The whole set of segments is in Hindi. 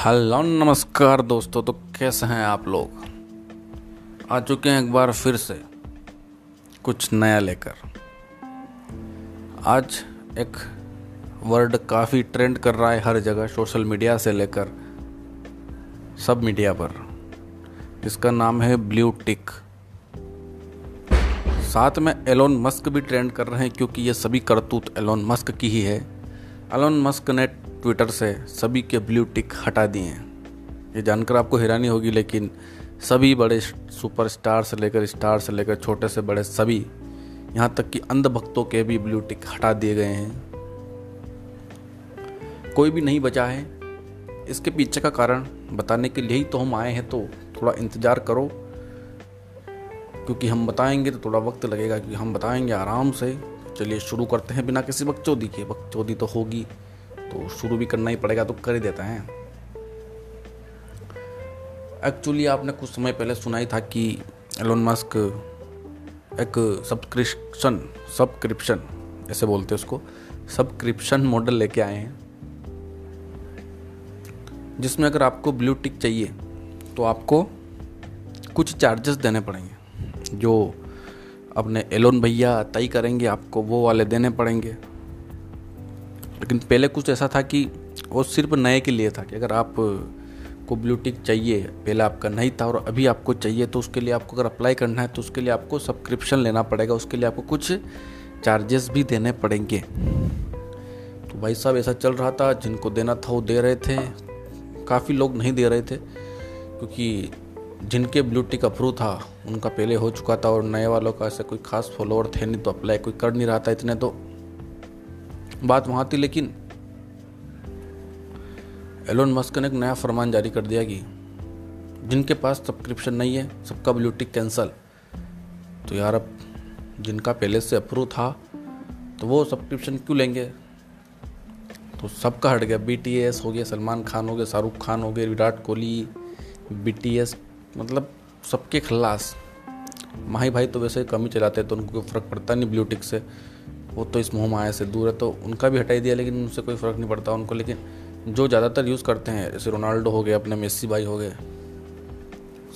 हेलो, नमस्कार दोस्तों तो कैसे हैं आप लोग? आ चुके हैं एक बार फिर से कुछ नया लेकर। आज एक वर्ड काफ़ी ट्रेंड कर रहा है हर जगह, सोशल मीडिया से लेकर सब मीडिया पर। जिसका नाम है ब्लू टिक। साथ में एलोन मस्क भी ट्रेंड कर रहे हैं, क्योंकि ये सभी करतूत एलोन मस्क की ही है। एलोन मस्क ने ट्विटर से सभी के ब्लू टिक हटा दिए हैं। ये जानकर आपको हैरानी होगी, लेकिन सभी बड़े सुपर स्टार से लेकर स्टार से लेकर छोटे से बड़े सभी यहाँ तक कि अंधभक्तों के भी ब्लू टिक हटा दिए गए हैं। कोई भी नहीं बचा है। इसके पीछे का कारण बताने के लिए ही तो हम आए हैं तो थोड़ा इंतज़ार करो। क्योंकि हम बताएँगे तो थोड़ा वक्त लगेगा, क्योंकि हम बताएँगे आराम से। चलिए शुरू करते हैं बिना किसी बकचोदी के। बकचोदी तो होगी। तो शुरू भी करना ही पड़ेगा तो कर ही देता है। एक्चुअली आपने कुछ समय पहले सुना ही था कि एलोन मस्क एक सब्सक्रिप्शन सब्सक्रिप्शन ऐसे बोलते हैं उसको सब्सक्रिप्शन मॉडल लेके आए हैं। जिसमें अगर आपको ब्लू टिक चाहिए तो आपको कुछ चार्जेस देने पड़ेंगे, जो अपने एलोन भैया तय करेंगे, आपको वो वाले देने पड़ेंगे। लेकिन पहले कुछ ऐसा था कि वो सिर्फ़ नए के लिए था कि अगर आप को ब्लू टिक चाहिए, पहले आपका नहीं था और अभी आपको चाहिए तो उसके लिए आपको अगर अप्लाई करना है तो उसके लिए आपको सब्सक्रिप्शन लेना पड़ेगा, उसके लिए आपको कुछ चार्जेस भी देने पड़ेंगे। तो भाई साहब, ऐसा चल रहा था, जिनको देना था वो दे रहे थे। काफ़ी लोग नहीं दे रहे थे, क्योंकि जिनके ब्लू टिक अप्रूव था, उनका पहले हो चुका था और नए वालों का ऐसे कोई खास फॉलोअर थे नहीं तो अप्लाई कोई कर नहीं रहा था इतने तो बात वहाँ थी, लेकिन एलोन मस्क ने एक नया फरमान जारी कर दिया कि जिनके पास सब्सक्रिप्शन नहीं है, सबका ब्लू टिक कैंसल तो यार, अब जिनका पहले से अप्रूव था तो वो सब्सक्रिप्शन क्यों लेंगे? तो सबका हट गया। बीटीएस हो गया, सलमान खान हो गया, शाहरुख खान हो गए, विराट कोहली बीटीएस मतलब सबके खिलास माही भाई तो वैसे कम ही चलाते तो उनको कोई फ़र्क पड़ता नहीं ब्लू टिक से। वो तो इस मोह माया से दूर है तो उनका भी हटाई दिया, लेकिन उनसे कोई फ़र्क नहीं पड़ता उनको। लेकिन जो ज़्यादातर यूज़ करते हैं, जैसे रोनाल्डो हो गए, अपने मेस्सी भाई हो गए,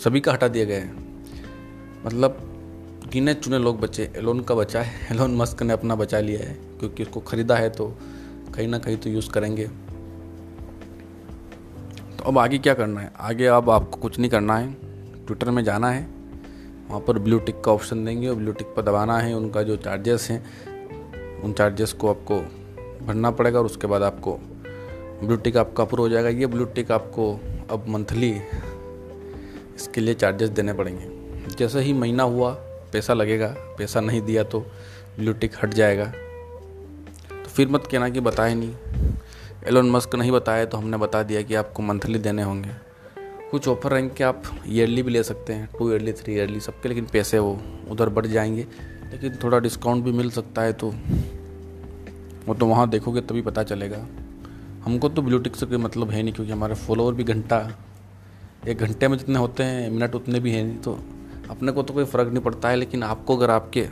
सभी का हटा दिया गया है। मतलब गिने चुने लोग बचे, एलोन का बचा है, एलोन मस्क ने अपना बचा लिया है, क्योंकि उसको ख़रीदा है तो कहीं ना कहीं तो यूज़ करेंगे। तो अब आगे क्या करना है? आगे अब आपको कुछ नहीं करना है। ट्विटर में जाना है, वहाँ पर ब्लू टिक का ऑप्शन देंगे, और ब्लू टिक पर दबाना है उनका जो चार्जेस हैं। उन चार्जेस को आपको भरना पड़ेगा और उसके बाद आपको ब्लू टिक आपका अप्रूव हो जाएगा। ये ब्लू टिक आपको अब मंथली इसके लिए चार्जेस देने पड़ेंगे। जैसे ही महीना हुआ, पैसा लगेगा, पैसा नहीं दिया तो ब्लू टिक हट जाएगा। तो फिर मत कहना कि बताए नहीं। एलोन मस्क नहीं बताया तो हमने बता दिया कि आपको मंथली देने होंगे। कुछ ऑफ़र रहेंगे कि आप ईयरली भी ले सकते हैं टू ईयरली थ्री ईयरली सबके, लेकिन पैसे वो उधर बढ़ जाएँगे। लेकिन थोड़ा डिस्काउंट भी मिल सकता है तो वो तो वहाँ देखोगे तभी पता चलेगा। हमको तो ब्लूटिक से कोई मतलब है नहीं, क्योंकि हमारे फॉलोअर भी घंटा, एक घंटे में जितने होते हैं मिनट उतने भी हैं नहीं तो अपने को तो कोई फ़र्क नहीं पड़ता है, लेकिन आपको अगर आपके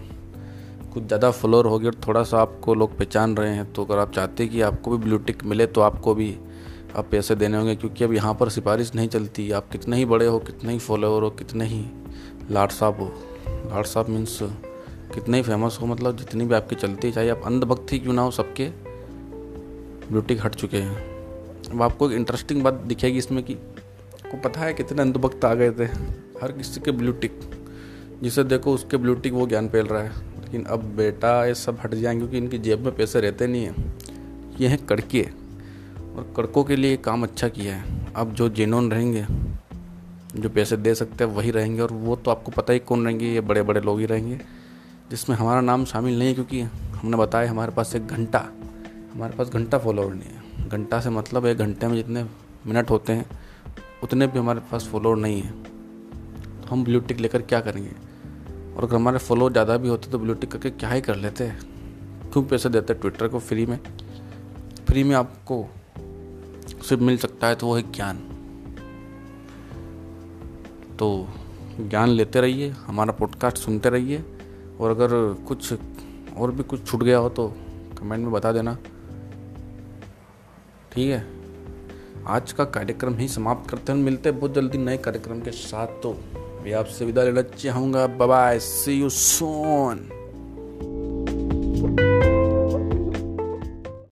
कुछ ज़्यादा फॉलोअर हो गए और थोड़ा सा आपको लोग पहचान रहे हैं तो अगर आप चाहते हैं कि आपको भी ब्लूटिक मिले तो आपको भी आप पैसे देने होंगे, क्योंकि अब यहाँ पर सिफारिश नहीं चलती। आप कितने ही बड़े हो, कितने ही फॉलोअर हो, कितने ही लाट साहब हो। लाट साहब मीन्स कितने ही फ़ेमस हो मतलब जितनी भी आपकी चलती है, चाहे आप अंधभक्त ही क्यों ना हो, सबके ब्यूटी हट चुके हैं। अब आपको एक इंटरेस्टिंग बात दिखेगी इसमें कि को पता है कितने अंधभक्त आ गए थे, हर किसी के ब्लूटिक जिसे देखो, उसके ब्लूटिक वो ज्ञान फैल रहा है। लेकिन अब बेटा, ये सब हट जाएँगे क्योंकि इनकी जेब में पैसे रहते नहीं हैं। ये हैं कड़के, और कड़कों के लिए काम अच्छा किया है। अब जो जेनोन रहेंगे, जो पैसे दे सकते हैं, वही रहेंगे, और वो तो आपको पता ही कौन रहेंगे, ये बड़े बड़े लोग ही रहेंगे। जिसमें हमारा नाम शामिल नहीं है क्योंकि हमने बताया हमारे पास एक घंटा, हमारे पास घंटा फॉलोअर नहीं है। घंटा से मतलब एक घंटे में जितने मिनट होते हैं, उतने भी हमारे पास फॉलोअर नहीं है। तो हम ब्लू टिक लेकर क्या करेंगे? और अगर हमारे फॉलोअर ज़्यादा भी होते तो ब्लू टिक करके क्या ही कर लेते क्यों पैसे देते ट्विटर को फ्री में? फ्री में आपको सिर्फ़ मिल सकता है तो वो है ज्ञान। तो ज्ञान लेते रहिए, हमारा पॉडकास्ट सुनते रहिए। और अगर कुछ और भी कुछ छूट गया हो तो कमेंट में बता देना। ठीक है? आज का कार्यक्रम ही समाप्त करते हैं मिलते हैं बहुत जल्दी नए कार्यक्रम के साथ। तो भी आपसे विदा लेना चाहूँगा। Bye C you soon